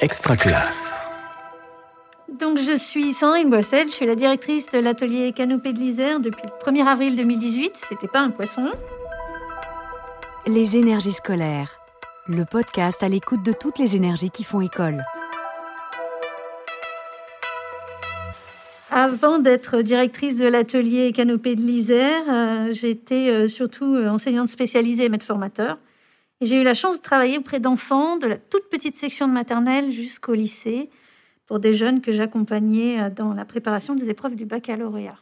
Extraclasse. Donc, je suis Sandrine Boissel, je suis la directrice de l'atelier Canopée de l'Isère depuis le 1er avril 2018. C'était pas un poisson. Les énergies scolaires, le podcast à l'écoute de toutes les énergies qui font école. Avant d'être directrice de l'atelier Canopée de l'Isère, euh, j'étais euh, surtout euh, enseignante spécialisée et maître formateur. J'ai eu la chance de travailler auprès d'enfants de la toute petite section de maternelle jusqu'au lycée pour des jeunes que j'accompagnais dans la préparation des épreuves du baccalauréat.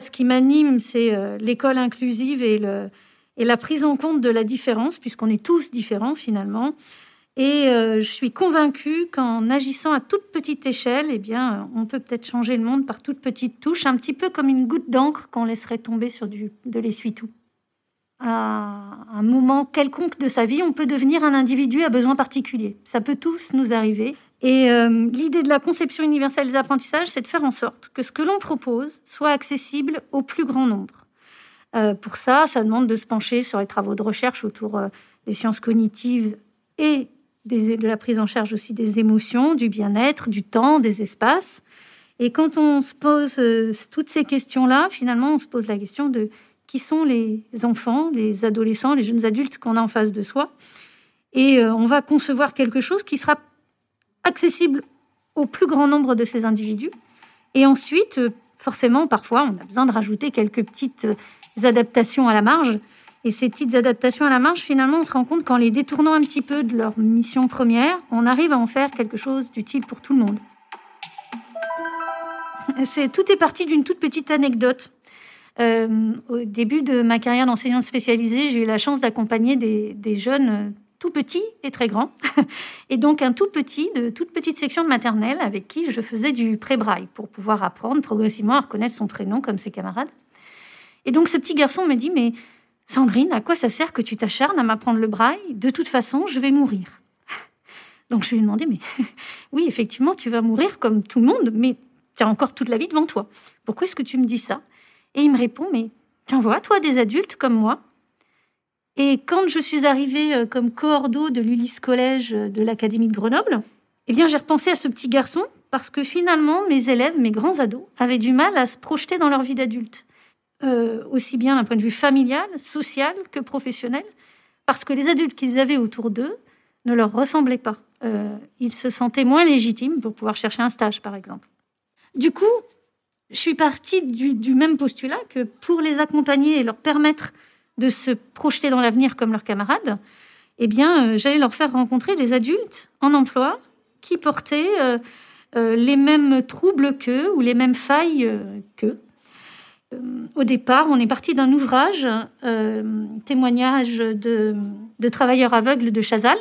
Ce qui m'anime, c'est l'école inclusive et la prise en compte de la différence, puisqu'on est tous différents finalement, et euh, je suis convaincue qu'en agissant à toute petite échelle, eh bien, on peut peut-être changer le monde par toute petite touche, un petit peu comme une goutte d'encre qu'on laisserait tomber sur du, de l'essuie-tout. À un moment quelconque de sa vie, on peut devenir un individu à besoin particulier. Ça peut tous nous arriver. Et euh, l'idée de la conception universelle des apprentissages, c'est de faire en sorte que ce que l'on propose soit accessible au plus grand nombre. Euh, pour ça, ça demande de se pencher sur les travaux de recherche autour des sciences cognitives et de la prise en charge aussi des émotions, du bien-être, du temps, des espaces. Et quand on se pose euh, toutes ces questions-là, finalement, on se pose la question de qui sont les enfants, les adolescents, les jeunes adultes qu'on a en face de soi. Et euh, on va concevoir quelque chose qui sera accessible au plus grand nombre de ces individus. Et ensuite, euh, forcément, parfois, on a besoin de rajouter quelques petites adaptations à la marge et ces petites adaptations à la marge, finalement, on se rend compte qu'en les détournant un petit peu de leur mission première, on arrive à en faire quelque chose d'utile pour tout le monde. C'est, tout est parti d'une toute petite anecdote. Euh, au début de ma carrière d'enseignante spécialisée, j'ai eu la chance d'accompagner des, des, jeunes euh, tout petits et très grands. et donc un tout petit, de toute petite section de maternelle avec qui je faisais du pré-braille pour pouvoir apprendre progressivement à reconnaître son prénom comme ses camarades. Et donc ce petit garçon me dit, mais Sandrine, à quoi ça sert que tu t'acharnes à m'apprendre le braille? De toute façon, je vais mourir. Donc je lui ai demandé, mais oui, effectivement, tu vas mourir comme tout le monde, mais tu as encore toute la vie devant toi. Pourquoi est-ce que tu me dis ça? Et il me répond, mais tu en vois, toi, des adultes comme moi? Et quand je suis arrivée euh, comme coordo de l'Ulysse Collège euh, de l'Académie de Grenoble, eh bien, j'ai repensé à ce petit garçon parce que finalement, mes élèves, mes grands ados, avaient du mal à se projeter dans leur vie d'adulte. Euh, aussi bien d'un point de vue familial, social que professionnel, parce que les adultes qu'ils avaient autour d'eux ne leur ressemblaient pas. Ils se sentaient moins légitimes pour pouvoir chercher un stage, par exemple. Du coup, je suis partie du, même postulat que pour les accompagner et leur permettre de se projeter dans l'avenir comme leurs camarades, eh bien, euh, j'allais leur faire rencontrer des adultes en emploi qui portaient les mêmes troubles qu'eux ou les mêmes failles qu'eux. Euh, au départ, on est parti d'un ouvrage, euh, témoignage de, travailleurs aveugles de Chazal.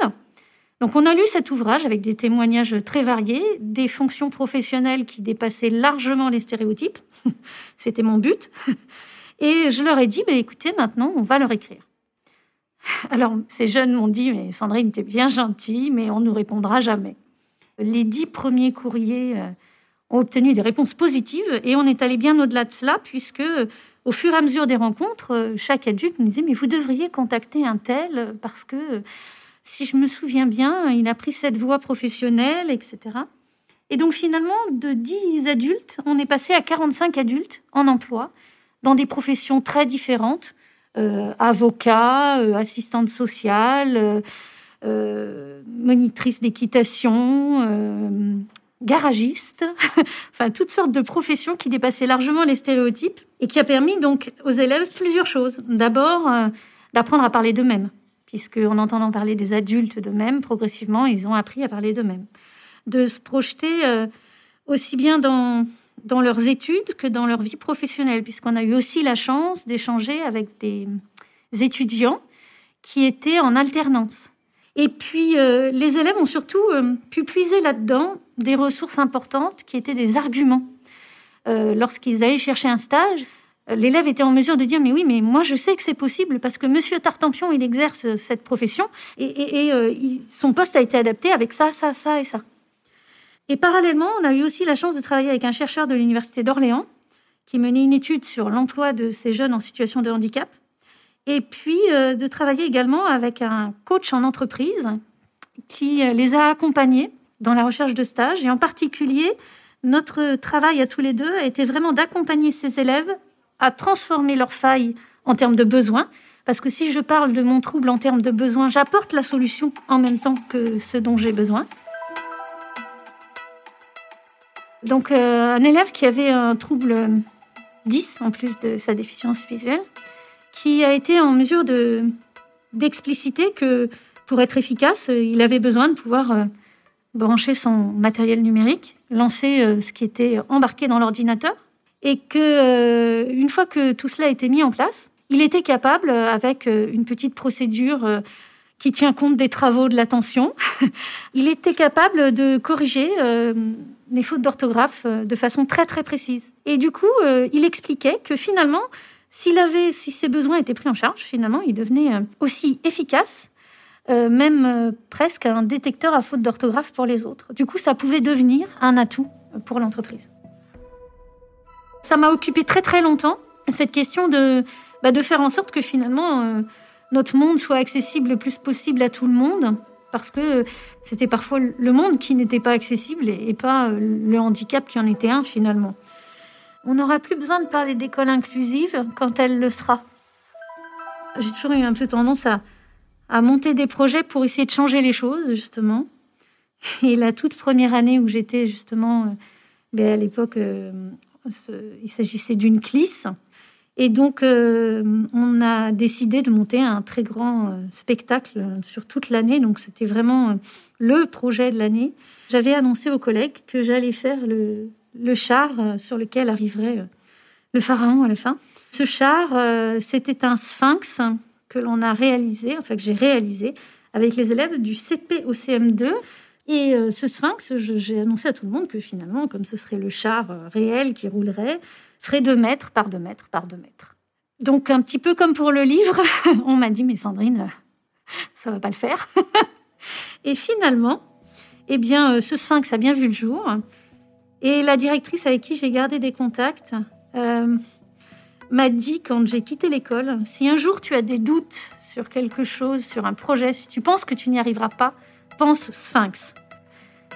Donc on a lu cet ouvrage avec des témoignages très variés, des fonctions professionnelles qui dépassaient largement les stéréotypes. C'était mon but. Et je leur ai dit, bah, écoutez, maintenant, on va leur écrire. Alors, ces jeunes m'ont dit, mais Sandrine, t'es bien gentille, mais on ne nous répondra jamais. Les dix premiers courriers... Euh, ont obtenu des réponses positives et on est allé bien au-delà de cela puisque au fur et à mesure des rencontres, euh, chaque adulte nous disait mais vous devriez contacter un tel parce que si je me souviens bien, il a pris cette voie professionnelle, etc. Et donc finalement, de 10 adultes, on est passé à 45 adultes en emploi dans des professions très différentes, euh, avocat, assistante sociale, monitrice d'équitation, garagiste, enfin toutes sortes de professions qui dépassaient largement les stéréotypes et qui a permis donc aux élèves plusieurs choses. D'abord, euh, d'apprendre à parler d'eux-mêmes, puisque en entendant parler des adultes d'eux-mêmes, progressivement, ils ont appris à parler d'eux-mêmes. De se projeter euh, aussi bien dans, leurs études que dans leur vie professionnelle, puisqu'on a eu aussi la chance d'échanger avec des étudiants qui étaient en alternance. Et puis, euh, les élèves ont surtout pu puiser là-dedans des ressources importantes qui étaient des arguments. Euh, lorsqu'ils allaient chercher un stage, euh, l'élève était en mesure de dire mais oui mais moi je sais que c'est possible parce que Monsieur Tartampion il exerce cette profession et, euh, son poste a été adapté avec ça ça ça et ça. Et parallèlement on a eu aussi la chance de travailler avec un chercheur de l'université d'Orléans qui menait une étude sur l'emploi de ces jeunes en situation de handicap et puis de travailler également avec un coach en entreprise qui les a accompagnés dans la recherche de stage. Et en particulier, notre travail à tous les deux était vraiment d'accompagner ces élèves à transformer leurs failles en termes de besoins. Parce que si je parle de mon trouble en termes de besoins, j'apporte la solution en même temps que ce dont j'ai besoin. Donc, euh, un élève qui avait un trouble 10 en plus de sa déficience visuelle, qui a été en mesure de d'expliciter que pour être efficace, il avait besoin de pouvoir euh, brancher son matériel numérique, lancer euh, ce qui était embarqué dans l'ordinateur, et que une fois que tout cela a été mis en place, il était capable, avec une petite procédure qui tient compte des travaux de l'attention, il était capable de corriger des fautes d'orthographe euh, de façon très très précise. Et du coup, euh, il expliquait que finalement, s'il avait, si ses besoins étaient pris en charge, finalement, il devenait euh, aussi efficace, même presque un détecteur à faute d'orthographe pour les autres. Du coup, ça pouvait devenir un atout pour l'entreprise. Ça m'a occupé très très longtemps cette question de, bah, de faire en sorte que finalement notre monde soit accessible le plus possible à tout le monde parce que c'était parfois le monde qui n'était pas accessible et pas le handicap qui en était un finalement. On n'aura plus besoin de parler d'école inclusive quand elle le sera. J'ai toujours eu un peu tendance à, monter des projets pour essayer de changer les choses, justement. Et la toute première année où j'étais, justement, euh, ben, à l'époque, euh, il s'agissait d'une clisse. Et donc, euh, on a décidé de monter un très grand euh, spectacle sur toute l'année. Donc, c'était vraiment euh, le projet de l'année. J'avais annoncé aux collègues que j'allais faire le, char sur lequel arriverait le pharaon à la fin. Ce char, c'était un sphinx que l'on a réalisé, enfin que j'ai réalisé avec les élèves du CP au CM2. Et ce sphinx, j'ai annoncé à tout le monde que finalement, comme ce serait le char réel qui roulerait, ferait 2 mètres par 2 mètres par 2 mètres. Donc un petit peu comme pour le livre, on m'a dit mais Sandrine, ça va pas le faire. et finalement, eh bien, euh, ce sphinx a bien vu le jour. Et la directrice avec qui j'ai gardé des contacts euh, m'a dit quand j'ai quitté l'école, si un jour tu as des doutes sur quelque chose, sur un projet, si tu penses que tu n'y arriveras pas, pense sphinx.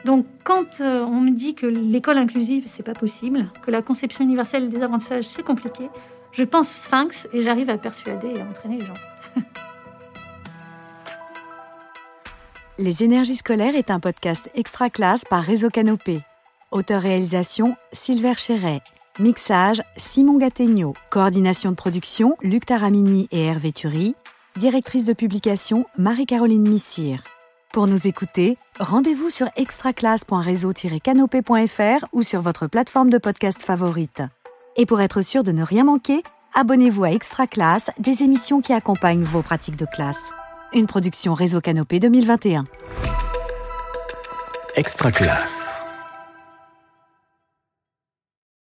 Donc, quand euh, on me dit que l'école inclusive, c'est pas possible, que la conception universelle des apprentissages, c'est compliqué, je pense Sphinx et j'arrive à persuader et à entraîner les gens. les énergies scolaires est un podcast extra classe par Réseau Canopé. Auteur-réalisation Silver Chéret. Mixage Simon Gattegno. Coordination de production Luc Taramini et Hervé Thury. Directrice de publication Marie-Caroline Missire. Pour nous écouter, rendez-vous sur extraclasse.réseau-canopé.fr ou sur votre plateforme de podcast favorite. Et pour être sûr de ne rien manquer, abonnez-vous à Extra Classe, des émissions qui accompagnent vos pratiques de classe. Une production Réseau Canopé 2021. Extra Classe.